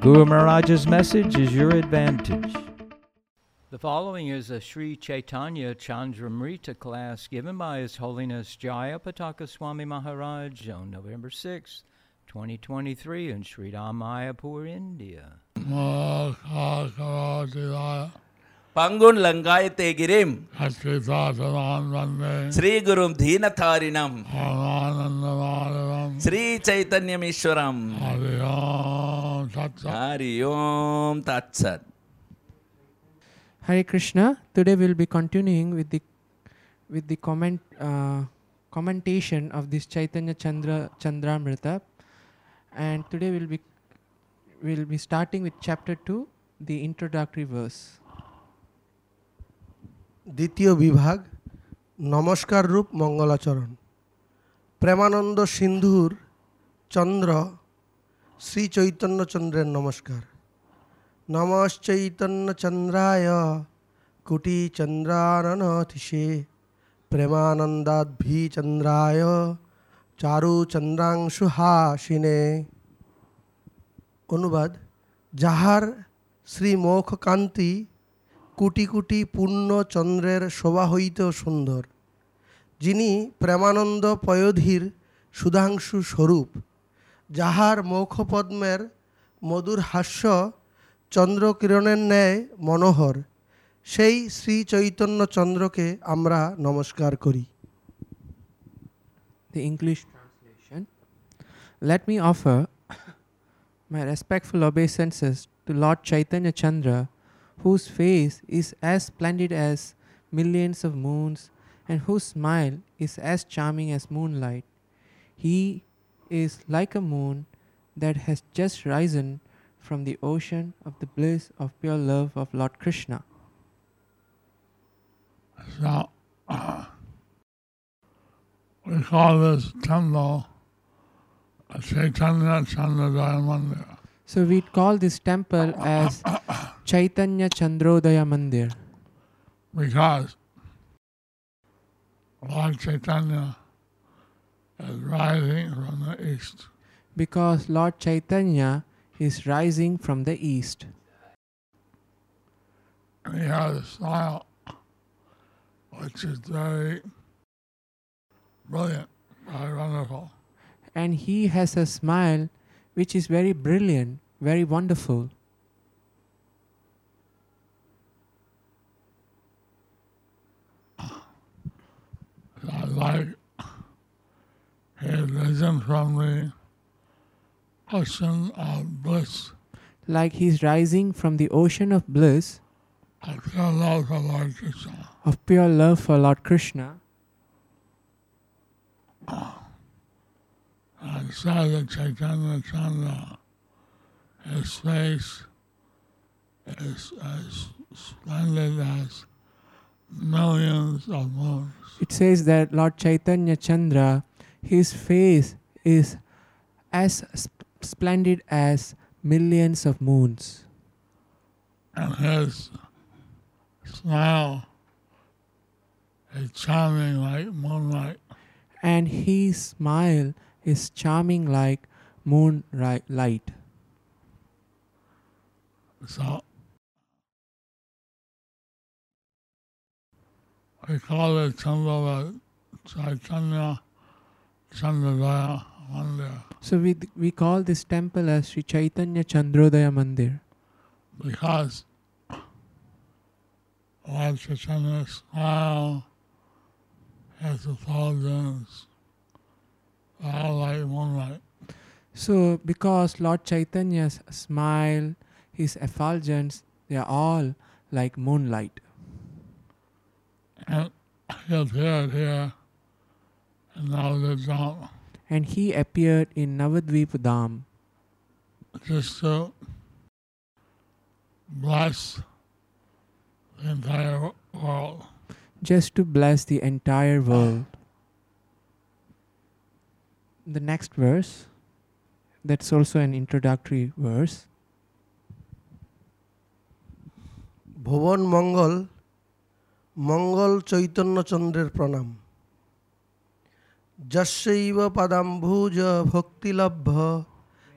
Guru Maharaj's message is your advantage. The following is a Sri Chaitanya Chandramrita class given by His Holiness Jayapataka Swami Maharaj on November 6, 2023 in Sri Mayapur, India. Mahakakavadivaya பங்குன் லங்காயத்தே grim Satchitasanan Vande Sri குரும் தீனதாரிணம் Paramanandamaram Sri சைத்தன்யமீஸ்வரம் Hariyam Tatsat Hari Om தத்சத் Hare Krishna. Today we'll be continuing with the with the comment uh, commentation of this Chaitanya Chandra Chandramrita, and today we'll be we'll be starting with chapter two, the introductory verse. দ্বিতীয় বিভাগ, নমস্কার রূপ মঙ্গলাচরণ। প্রেমানন্দ সিন্ধুর চন্দ্র শ্রী চৈতন্যচন্দ্রের নমস্কার। নমশ্চৈতন্য চন্দ্রায় কুটি চন্দ্রাননথিষে প্রেমানন্দাদ্ভি চন্দ্রায় চারু চন্দ্রাংশু অনুবাদ, যাহার শ্রীমুখ কান্তি কুটি কুটি পূর্ণ চন্দ্রের শোভা হইতেও সুন্দর যিনি প্রেমানন্দ পয়োধীর সুধাংশু স্বরূপ যাহার মৌখপদ্মের মধুর হাস্য চন্দ্রকিরণের ন্যায় মনোহর সেই শ্রী চৈতন্য চন্দ্রকে আমরা নমস্কার করি The English translation. Let me offer my respectful obeisances to Lord Chaitanya Chandra, whose face is as splendid as millions of moons and whose smile is as charming as moonlight. He is like a moon that has just risen from the ocean of the bliss of pure love of Lord Krishna. So uh, we call this temple Chaitanya Chandrodaya Mandir So we call this temple as Chaitanya Chandrodaya Mandir because Lord Chaitanya is rising from the east. because Lord Chaitanya is rising from the east. And he has a smile which is very brilliant, very wonderful. And he has a smile which is very brilliant, very wonderful. I like he has risen from the ocean of bliss Like he's rising from the ocean of bliss, of pure love for Lord Krishna. of pure love for Lord Krishna. And said that Chaitanya Chandra, his face is as splendid as millions of moons. It says that Lord Chaitanya Chandra, his face is as sp- splendid as millions of moons. And his smile is charming like moonlight. And his smile is charming like moonlight light. So we call it of Chaitanya Chandrodaya Mandir. So we we call this temple as Sri Chaitanya Chandrodaya Mandir. Because Lord Chaitanya's smile has effulgence all like moonlight. So because Lord Chaitanya's smile, his effulgence, they are all like moonlight. And he appeared here in Navadvipam And he appeared in Navadvip Dham just to bless the entire world. just to bless the entire world. The next verse, that's also an introductory verse. ভুবন মঙ্গল মঙ্গল চৈতন্যচন্দ্রের প্রণাম। যশৈব পদাম্ভুজ ভক্তিলভ্য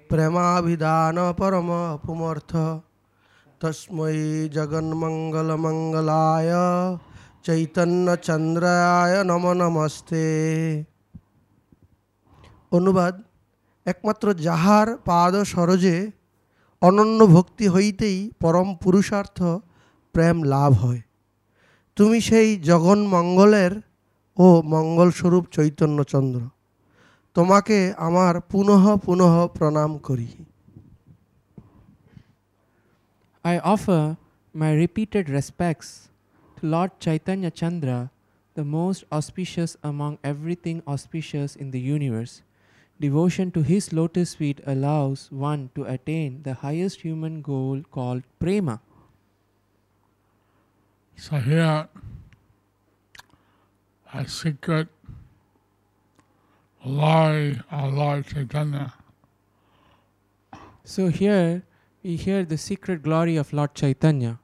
প্রেমাভিধান পরম পুমর্থ। তস্मै জগন্মঙ্গলমঙ্গলায় চৈতন্যচন্দ্রায় নম নমস্তে। অনুবাদ একমাত্র যাহার পাদ সরজে অনন্য ভক্তি হইতেই পরম পুরুষার্থ প্রেম লাভ হয়। তুমি সেই জগন মঙ্গলের ও মঙ্গলস্বরূপ চৈতন্য চন্দ্র। তোমাকে আমার পুনঃ পুনঃ প্রণাম করি। I offer my repeated respects to Lord Chaitanyachandra the most auspicious among everything auspicious in the universe Devotion to his lotus feet allows one to attain the highest human goal called prema. So here, a secret glory of Lord Chaitanya. So here we hear the secret glory of Lord Chaitanya.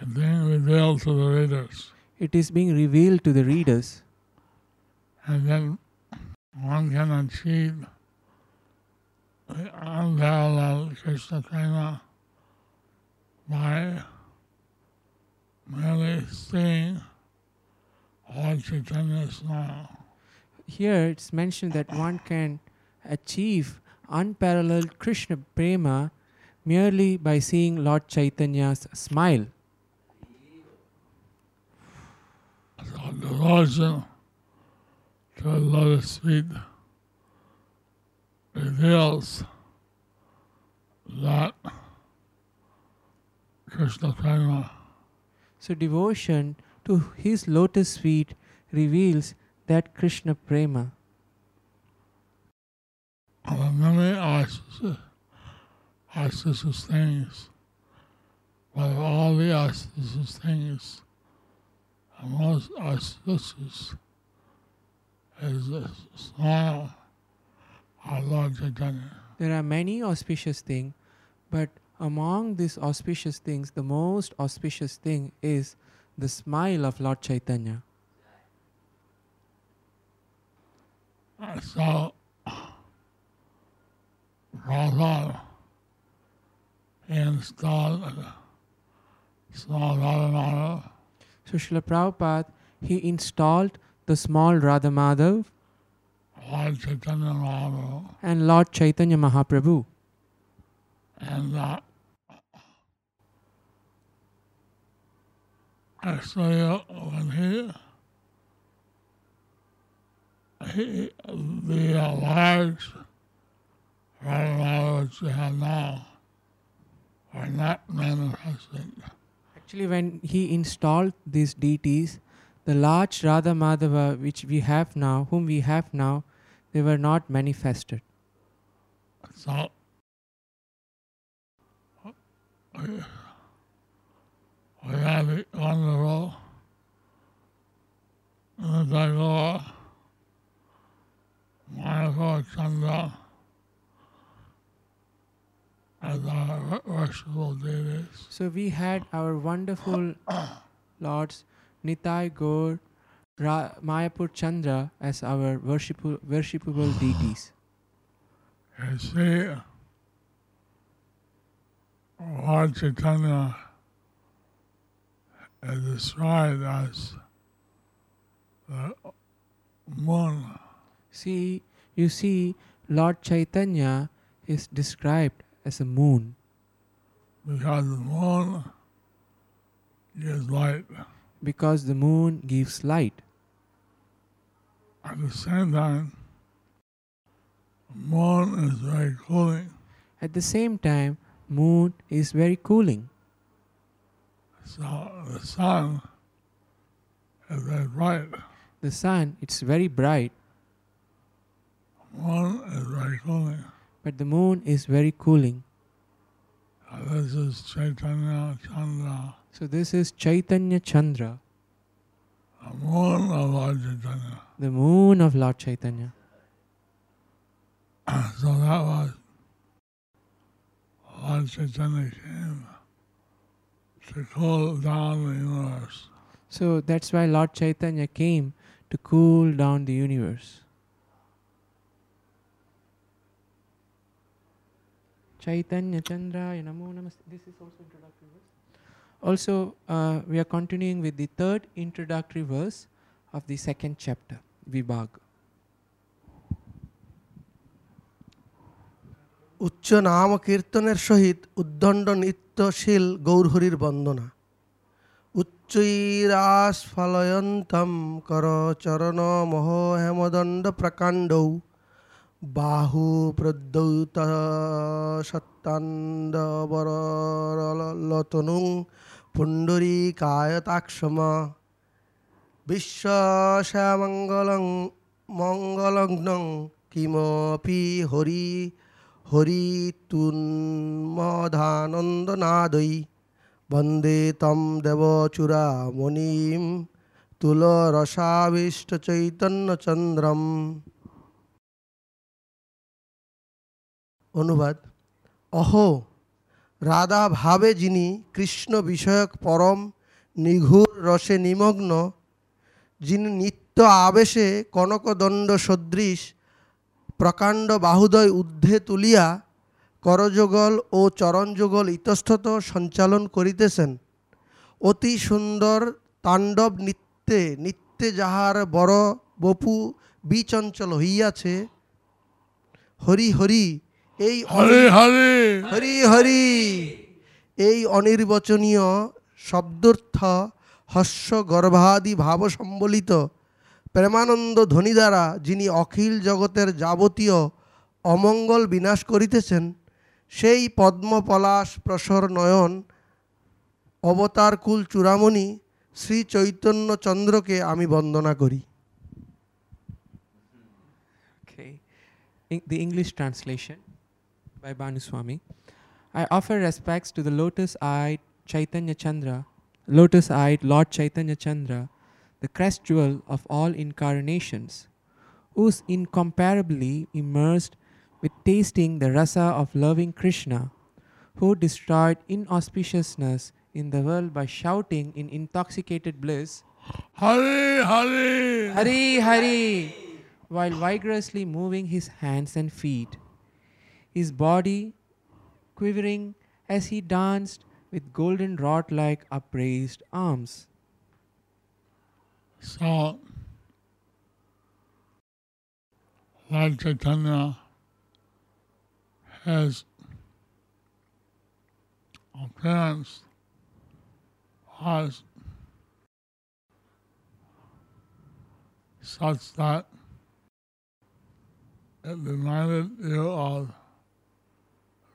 is being revealed to the readers. It is being revealed to the readers. And then one can achieve unparalleled Krishna prema by merely seeing Lord Chaitanya's smile. Here it's mentioned that one can achieve unparalleled Krishna prema merely by seeing Lord Chaitanya's smile. So devotion to the lotus feet reveals that Krishna prema. So devotion to his lotus feet reveals that Krishna prema. Are many auspicious, auspicious things, but all the auspicious things, the most is the smile of Lord Chaitanya. There are many auspicious things, but among these auspicious things, the most auspicious thing is the smile of Lord Chaitanya. So, Prabhupada installed a small Radha Madhav So Srila Prabhupada, he installed the small Radha Madhav Lord Chaitanya Mahaprabhu, and Lord Chaitanya Mahaprabhu. and actually uh, when he he the large Radha Madhav which we have now are not manifested. Actually, when he installed these deities, the large Radha Madhava which we have now, whom we have now, they were not manifested. So, we, the wonderful Chandra as our worshipful deities. So we had our wonderful lords Nitai Gaur, Ra- Mayapur Chandra as our worshipful, worshipable deities. You see, Lord Chaitanya is described as the moon. See, you see, Lord Chaitanya is described as a moon because the moon gives light. Because the moon gives light. At the same time, moon is very cooling. At the same time, moon is very cooling. So the sun is very bright. The sun, it's very bright, Moon is very cooling. but the moon is very cooling. Uh, This is Chaitanya Chandra, So this is Chaitanya Chandra, the moon of Lord Chaitanya. the moon of Lord Chaitanya. So that was Lord Chaitanya came to cool down the universe. So that's why Lord Chaitanya came to cool down the universe. Chaitanya Chandra Namo Namaste. This is also introductory verse. Also, uh, we are continuing with the third introductory verse of the second chapter, Vibhag. উচ্চ নাম কীর্তনের সহিত উদ্দণ্ড নিত্যশীল গৌরহরির বন্দনা উচ্চৈরাস্ফলয়ন্তম কর চরণ মোহ হেমদণ্ড প্রকাণ্ডৌ বাহু প্রদ্যৌত সত্তান্দবরলতনুং পুণ্ডরীকায়তাক্ষম বিশ্বশ্যামঙ্গলং মঙ্গলগ্নং কিমপি হরি হরিতুন্মধানন্দনাদৈ বন্দে তম দেবচূড়ামণিম তুলরসাবিষ্টচৈতন্যচন্দ্রম অনুবাদ অহো রাধা ভাবে যিনি কৃষ্ণ বিষয়ক পরম নিঘুর রসে নিমগ্ন, যিনি নিত্য আবেশে কনকদণ্ড সদৃশ, প্রকাণ্ড বাহুদয় ঊর্ধ্বে তুলিয়া করযুগল ও চরণযুগল ইতস্তত সঞ্চালন করিতেছেন। অতি সুন্দর তাণ্ডব নৃত্যে, নিত্যে যাহার বড় বপু বিচঞ্চল হইয়াছে, হরি হরি এই Hare Hare! হরি। হরি এই অনির্বচনীয় শব্দর্থ হস্য গর্ভাদি ভাব সম্বলিত প্রেমানন্দ ধ্বনি দ্বারা যিনি অখিল জগতের যাবতীয় অমঙ্গল বিনাশ করিতেছেন সেই পদ্মপলাশ প্রসর নয়ন অবতার কুল চূড়ামণি শ্রী চৈতন্য চন্দ্রকে আমি বন্দনা করি। The English translation. By Bhanu Swami. I offer respects to the lotus eyed Chaitanya Chandra, lotus eyed Lord Chaitanya Chandra, the crest jewel of all incarnations, who's incomparably immersed with tasting the rasa of loving Krishna, who destroyed inauspiciousness in the world by shouting in intoxicated bliss, Hare Hare! Hari Hari, while vigorously moving his hands and feet, his body quivering as he danced with golden rod like upraised arms. So, Lord Chaitanya has appearance was such that it reminded you of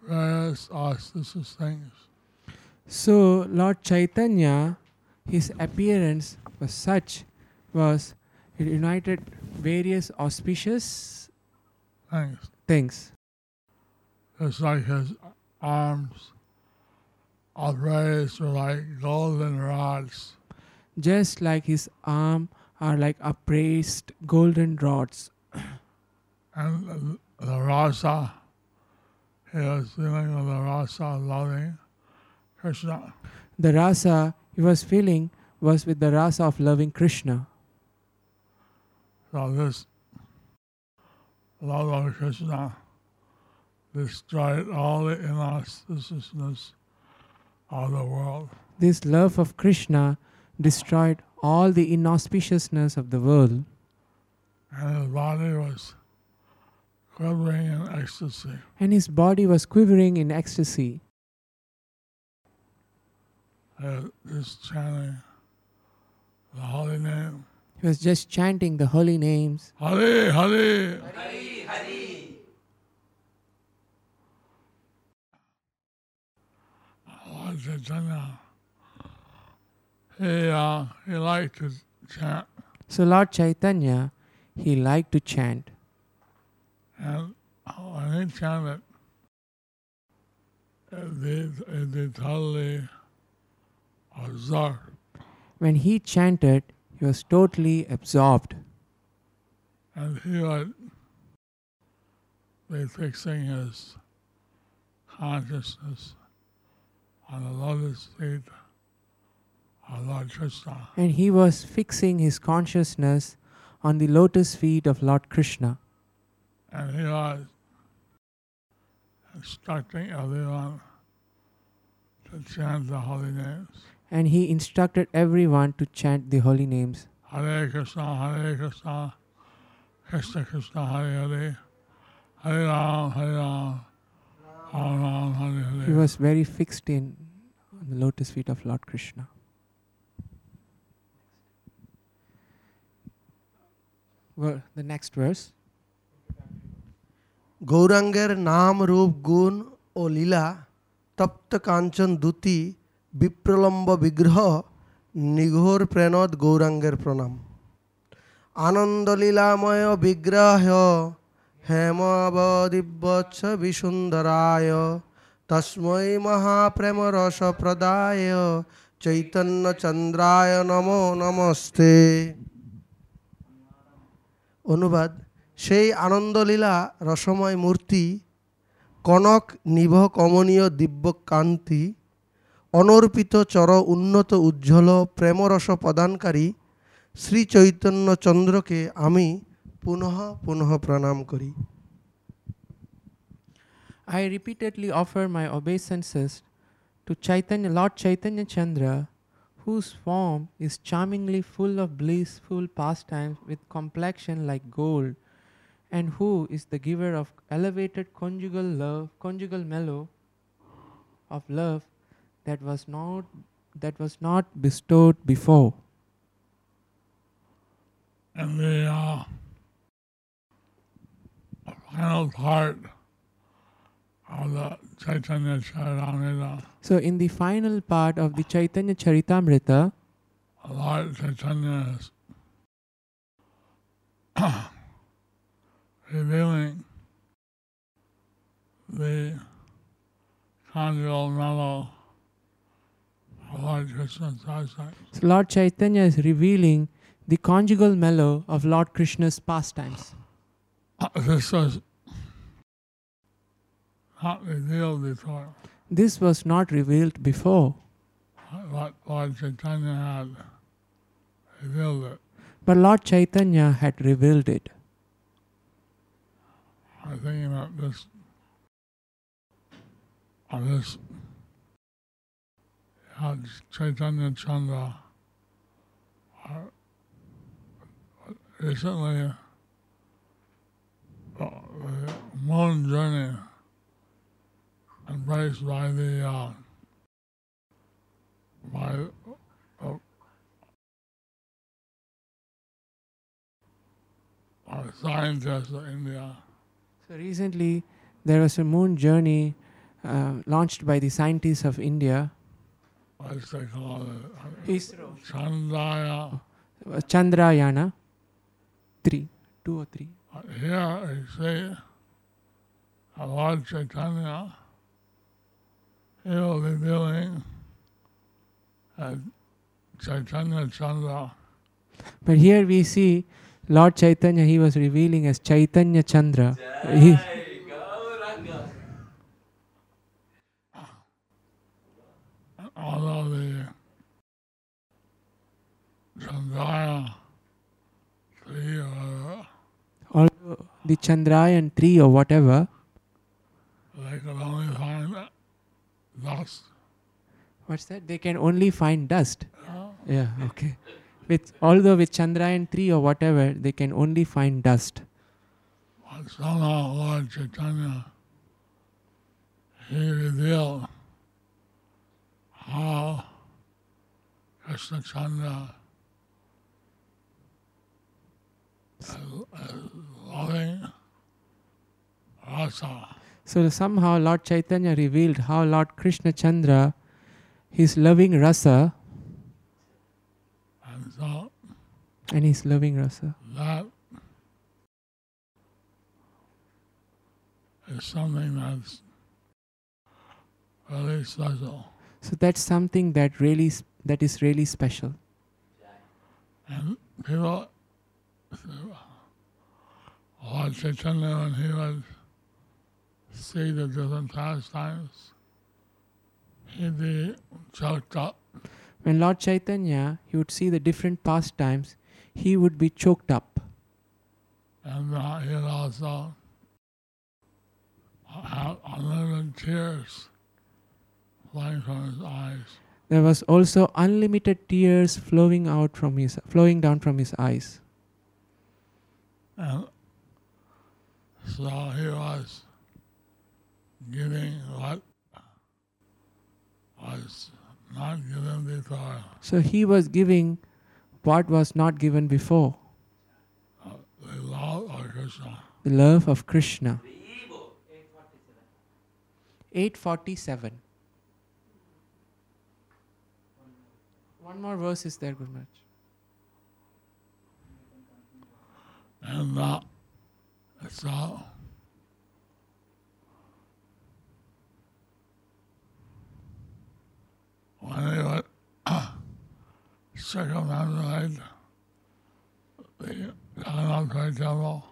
various things. So, Lord Chaitanya, his appearance was such, was it united various auspicious Things. things. It's like his arms upraised like golden rods. Just like his arm are like upraised golden rods. And the, the rasa, he was feeling the rasa loving Krishna. The rasa he was feeling was with the rasa of loving Krishna. So this love of Krishna destroyed all the inauspiciousness of the world. This love of Krishna destroyed all the inauspiciousness of the world, And his body was quivering in ecstasy. and his body was quivering in ecstasy. Uh, just chanting the holy name. He was just chanting the holy names. Hare Hare. Lord Chaitanya, he, uh, he liked to chant, So, Lord Chaitanya, he liked to chant. And when he chanted, uh, they, uh, they totally absorbed. When he chanted, he was totally absorbed. And he be fixing his consciousness on the lotus feet of Lord Krishna. And he was fixing his consciousness on the lotus feet of Lord Krishna. And he was instructing everyone to chant the holy names. And he instructed everyone to chant the holy names. Hare Krishna, Hare Krishna, Krishna Krishna, Hare Hare, Hare Ram, Hare Ram, Ram Ram, Hare Hare. He was very fixed in on the lotus feet of Lord Krishna. Well, the next verse. গৌরাঙ্গের নাম, রূপ, গুণ ও লীলা, তপ্ত কাঞ্চন দ্যুতি, বিপ্রলম্ব বিগ্রহ নিঘোর প্রেণত গৌরাঙ্গের প্রণাম। আনন্দ লীলাময় বিগ্রহ, হেমবদিব্যচ্ছ বিসুন্দরায়, তস্মৈ মহাপ্রেম রস প্রদায় চৈতন্য চন্দ্রায় নমো নমস্তে। অনুবাদ সেই আনন্দলীলা রসময় মূর্তি কনক নিভ কমনীয় দিব্য কান্তি অনর্পিত চর উন্নত উজ্জ্বল প্রেমরস প্রদানকারী শ্রী চৈতন্য চন্দ্রকে আমি পুনঃ পুনঃ প্রণাম করি I repeatedly offer my obeisances to Chaitanya, Lord Chaitanya Chandra, whose form is charmingly full of blissful pastimes with complexion like gold, and who is the giver of elevated conjugal love, conjugal mellow of love that was not that was not bestowed before. And the uh, final part of the Chaitanya Charitamrita, So, in the final part of the Chaitanya Charitamrita, Lord Chaitanya revealing the conjugal mellow of Lord Krishna's pastimes. so Lord Chaitanya is revealing the conjugal mellow of Lord Krishna's pastimes. Uh, this was not revealed before, This was not revealed before, but Lord Chaitanya had revealed it. but Lord Chaitanya had revealed it. I'm thinking that this, of this, how Chaitanya Chandra, uh, recently, uh, moon journey embraced by the, uh, by, uh, uh, scientists of India. So, recently there was a moon journey uh, launched by the scientists of India, What's they call it? ISRO, Chandaya. uh, Chandrayana 3, 2 or 3. Here you see a Lord Chaitanya. He will be dealing at Chaitanya Chandra. But here we see Lord Chaitanya, he was revealing as Chaitanya Chandra. He, Although the Chandaya three or although the Chandrayaan 3 or whatever, they could only find dust. what's that? They can only find dust. Yeah, okay. With although with Chandrayaan 3 or whatever, they can only find dust. But somehow Lord Chaitanya, he revealed how Krishna Chandra loving rasa. So somehow Lord Chaitanya revealed how Lord Krishna Chandra, his loving rasa, And so and he's loving rasa. that is something that's really special. So that's something that really that is really special. And people, Lord Chaitanya, when he would see the different pastimes, he'd be choked up. When Lord Chaitanya he would see the different pastimes, he would be choked up. And uh, he'd also have unlimited tears flowing from his eyes. There was also unlimited tears flowing out from his flowing down from his eyes. And so he was giving what was not given before. So he was giving what was not given before, uh, the love of Krishna. the love of Krishna. 847. One more verse is there, Guru Maharaj. And uh, so when he would circumambulate the temple,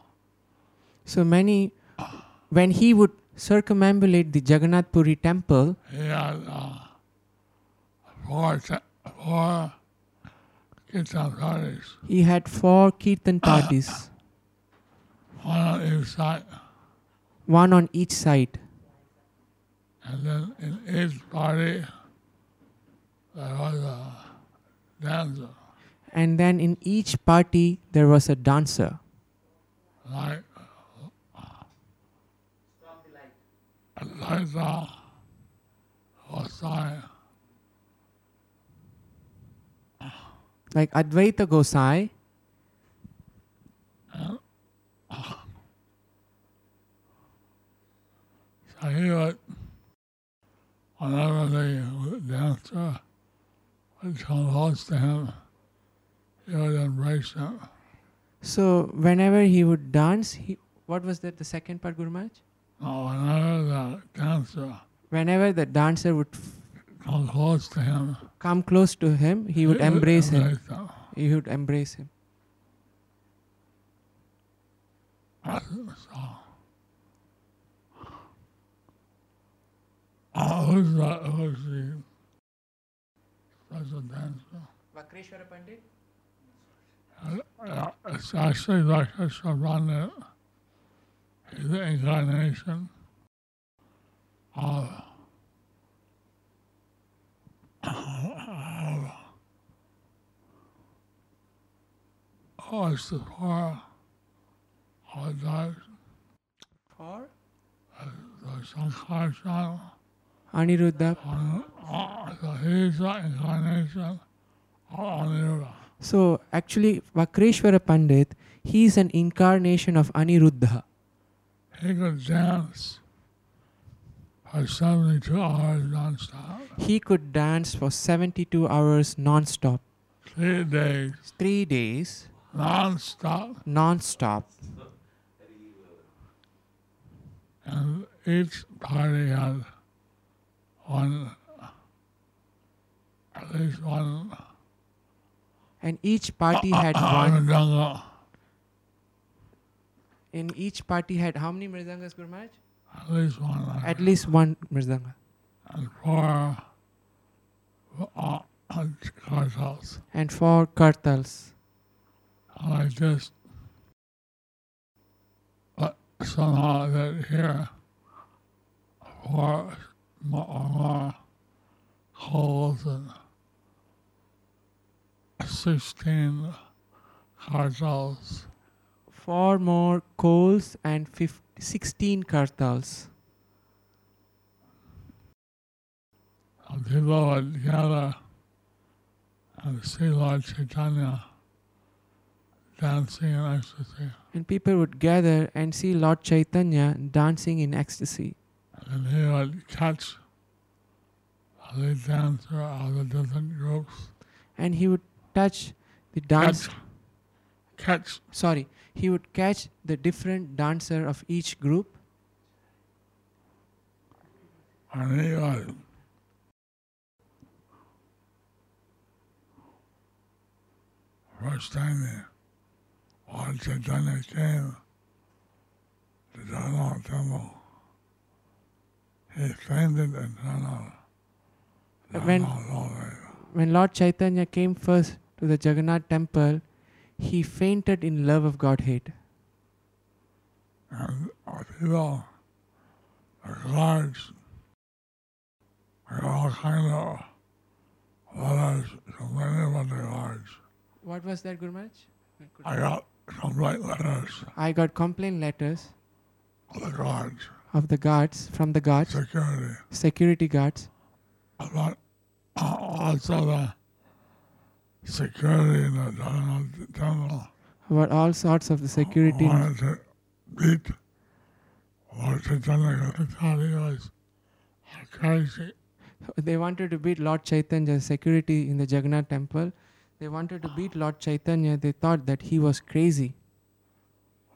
So many, when he would circumambulate the Jagannath Puri temple, he had uh, four, te- four kirtan parties, he had four kirtan parties, one on each side. one on each side. And then in each party, there was a dancer, And then in each party, there was a dancer. like, like uh, saying, Like Advaita Gosai, so he would, whenever the dancer. would come close to him, he would embrace him. so whenever he would dance, he, what was that, the second part, Guru Maharaj? Now, whenever the dancer Whenever the dancer would come close to him, come close to him, he would embrace him. embrace him. He would embrace him. So, uh, who's the, who's the special dancer? Vakreshwara Pandit? Uh, it's actually like a Shabbat. He's the incarnation of, of oh, it's the four of the, For? the Sankarshan. Aniruddha. So actually, Vakreshwara Pandit, he is an incarnation of Aniruddha. He could dance for 72 hours nonstop. He could dance for 72 hours non-stop. Three days Three days nonstop. non-stop. And each party had one, at least one And each party uh, uh, had uh, one. mridanga, In each party had how many mridangas, Guru Maharaj? at least one. At least one mridanga. and four uh, kartals. And four kartals. And I just, but somehow that here, four or holes and 16 kartals. Four more khols and 15, 16 kartals. And would gather and see Lord Chaitanya dancing in ecstasy. And people would gather and see Lord Chaitanya dancing in ecstasy. And he would catch the dancer of the different groups. And he would touch the dance. Catch, catch Sorry, he would catch the different dancer of each group And he would first time the Lord Chaitanya came to Jagannath Temple. He front of When-. When Lord Chaitanya came first to the Jagannath temple, he fainted in love of Godhead. And uh, people, the guards, got all kind of letters complaining about the guards. What was that, Guru Maharaj? I got complaint letters I got complaint letters the guards, of the guards, from the guards, security, security guards, uh, also the security in the about all sorts of the security. wanted beat Lord Chaitanya they thought he was crazy. They wanted to beat Lord Chaitanya's security in the Jagannath temple. They wanted to beat Lord Chaitanya. They thought that he was crazy.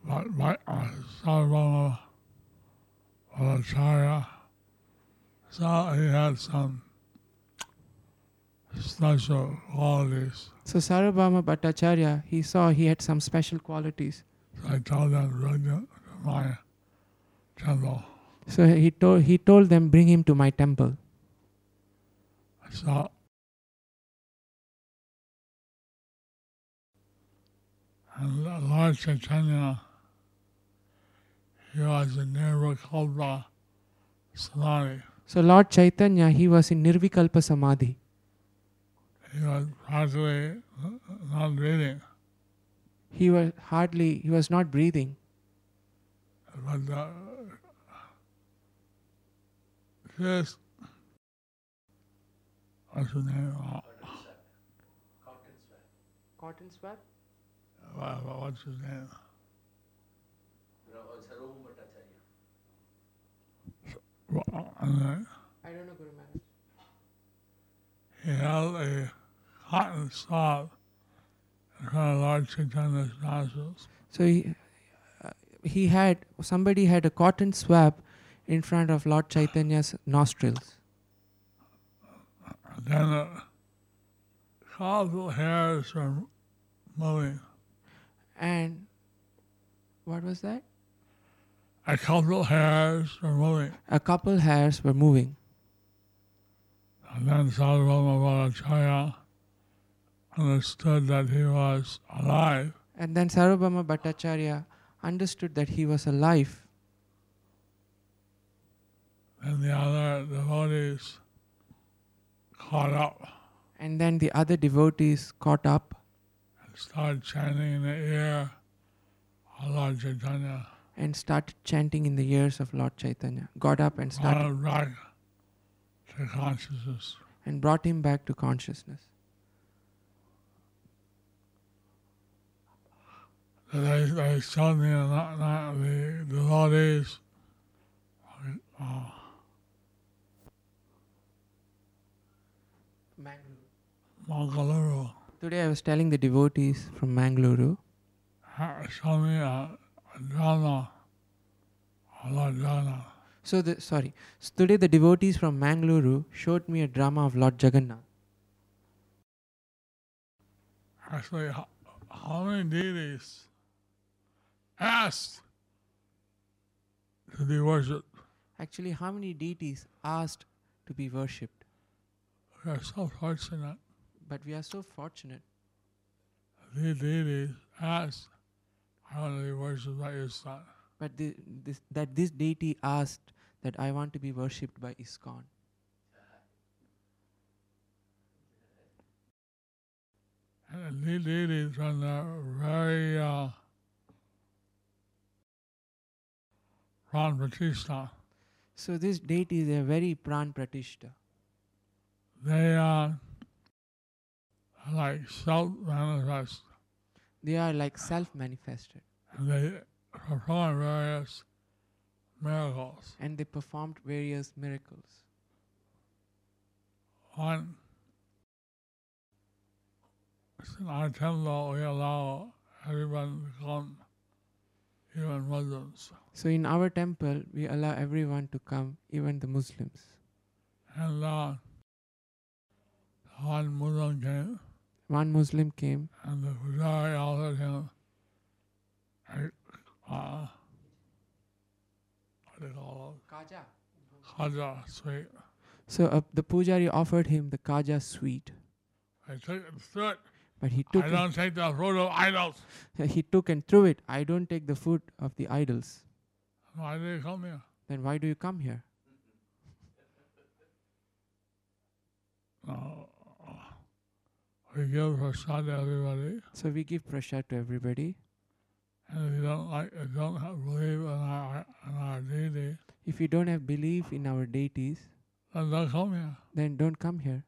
But my uh, Bhattacharya saw he had some special qualities. So Sarvabhauma Bhattacharya, he saw he had some special qualities. So I told them bring them to my temple. So he told he told them bring him to my temple. So and Lord Chaitanya, he was in Nirvikalpa Samadhi. So Lord Chaitanya, he was in Nirvikalpa Samadhi. He was practically not breathing. He was hardly he was not breathing. But the, this, what's his name? Uh, Cotton swab? what- what- what's his name? Well, and I don't know Guru Maharaj. he uh, held a cotton swab in front of Lord Chaitanya's nostrils. So he, uh, he had somebody had a cotton swab in front of Lord Chaitanya's nostrils. And then the causal hairs were moving. And what was that? A couple hairs were moving. A couple hairs were moving. And then Sarvabhauma Bhattacharya understood that he was alive. And then Sarvabhauma Bhattacharya understood that he was alive. And the other devotees caught up And then the other devotees caught up and started chanting in the ear Lord Chaitanya. And started chanting in the ears of Lord Chaitanya. Got up and Brought started back to consciousness. and brought him back to consciousness. They, they showed me the, the devotees uh, Mangaluru Today I was telling the devotees from Mangaluru, ha- showed me a, a Lord Jagannath. So the sorry. So today the devotees from Mangaluru showed me a drama of Lord Jagannath. Actually, how, how many deities asked to be worshipped? Actually, how many deities asked to be worshipped? We are so fortunate. But we are so fortunate. These deities asked, But the, this, that this deity asked that I want to be worshipped by ISKCON. And these deities are the very uh, Pran Pratishta. So this deity is a very pran pratishta. They are like self manifest They are like self-manifested, they perform various miracles. and they performed various miracles. One, in our temple, we allow everyone to come, even Muslims. So in our temple, we allow everyone to come, even the Muslims. And uh, one Muslim came, One Muslim came and the Pujari offered him a, uh, what do you call it? Khaja sweet. So uh, the pujari offered him the khaja sweet, I took and threw it. but he took I don't take the fruit of idols. he took and threw it. I don't take the food of the idols. Why did he come here? Then why do you come here? Uh, we give prasad to everybody, So we give prasad to everybody. and if you don't like, if you don't have, believe in our in our deity, If you don't have belief in our deities, then don't come here. then don't come here.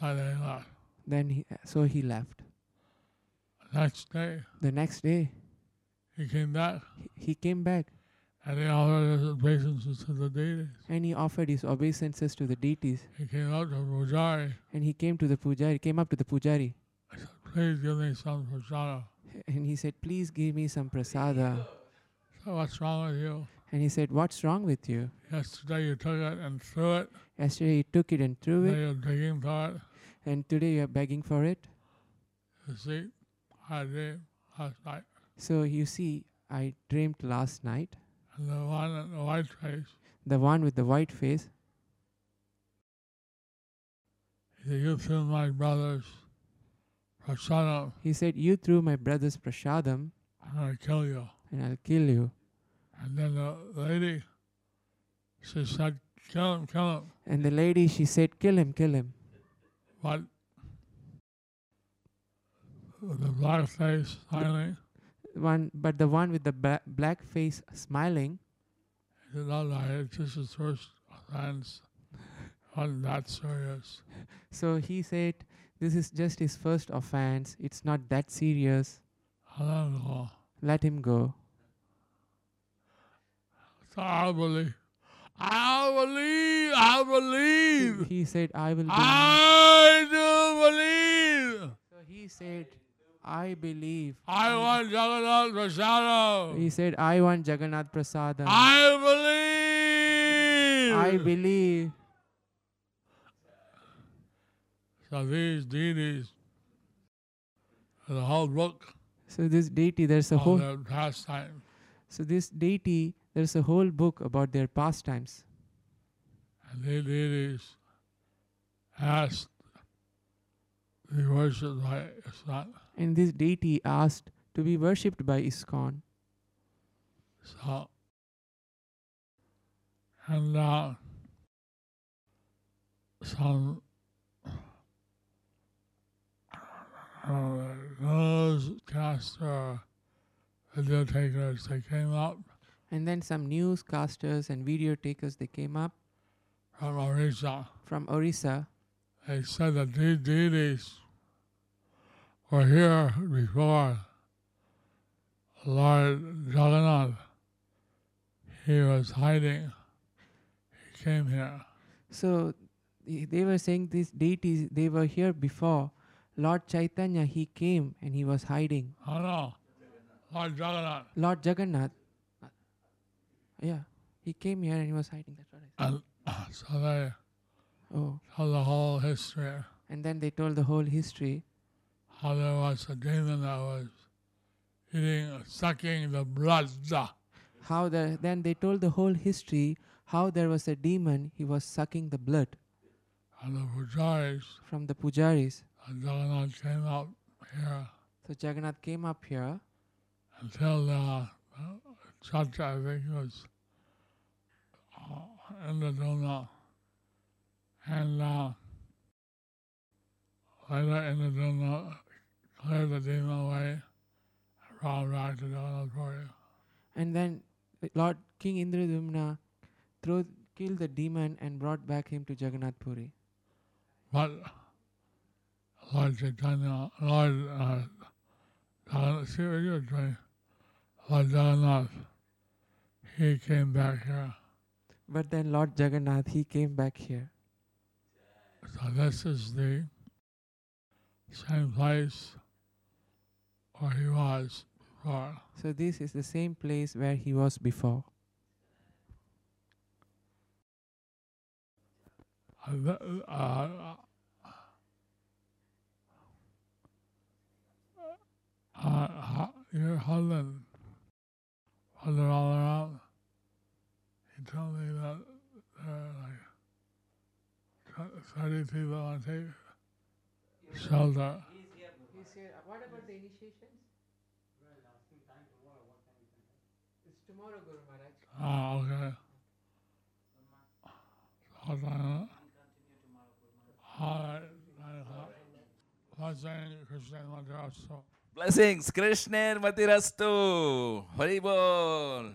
So they left. Then he, so he left. Next day, The next day, he came back, he, he came back and he offered his obeisances to the deities. and he offered his obeisances to the deities. He came up to Pujari. And he came to the pujari, came up to the pujari, I said, please give me some prasada. and he said, "Please give me some prasada." So what's wrong with you? And he said, "What's wrong with you? Yesterday you took it and threw it. Yesterday you took it and threw Today it, you're digging for it. and today you're begging for it." You see, I did last night. So you see, I dreamed last night. And the one in the white face, The one with the white face. he said, you threw my brother's prasadam. He said, "You threw my brother's prasadam, I'll kill you. and I'll kill you." And then the lady, she said, kill him, kill him. And the lady, she said, "Kill him, kill him." But with the black face smiling, One, but the one with the ba- black face smiling. he said, no, no, it's just his first offense. Wasn't that serious. So he said, "This is just his first offense. It's not that serious. Know. Let him go." So I believe. I believe. I believe. He said, "I will." Believe. I do believe. So he said, "I believe." I want Jagannath Prasada. He said, "I want Jagannath Prasadam." I believe. I believe. So these deities, the whole book So this deity, there's a whole. pastime. So this deity, there's a whole book about their pastimes. And these deities asked the be worshipped by ISKCON. And this deity asked to be worshipped by ISKCON. So, and uh, some uh, newscaster video takers, they came up And then some newscasters and video takers, they came up from Orissa. from Orissa. They said that these deities were here before Lord Jagannath. He was hiding. He came here. So they were saying these deities, they were here before. Lord Chaitanya, he came and he was hiding. Oh no, Lord Jagannath. Lord Jagannath, uh, yeah, he came here and he was hiding. That's what I said. And so they Oh, tell the whole history and then they told the whole history how there was a demon that was eating, sucking the blood. how the then they told the whole history how there was a demon he was sucking the blood. And the pujaris, from the pujaris. And Jagannath came up here. So jagannath came up here. Until the uh, church, I think it was uh, Indradyumna. And uh, later in Duna, the demon away and brought him back to Jagannathpuri. and then lord king indradyumna threw killed the demon and brought back him to jagannath puri But Lord Chaitanya, Lord, uh, Jagannath, see what you're doing? Lord Jagannath, he came back here. but then lord jagannath he came back here So this is the same place where he was before. so this is the same place where he was before uh, uh, uh, your husband was all around. He told me that there are like th- 30 people on tape shelter. What about the initiations? It's tomorrow, Guru Maharaj. Ah, okay. What time? All right. nine o'clock. Blessing Krishna Madrasa. Blessings, Krishner Matirastu. Haribol.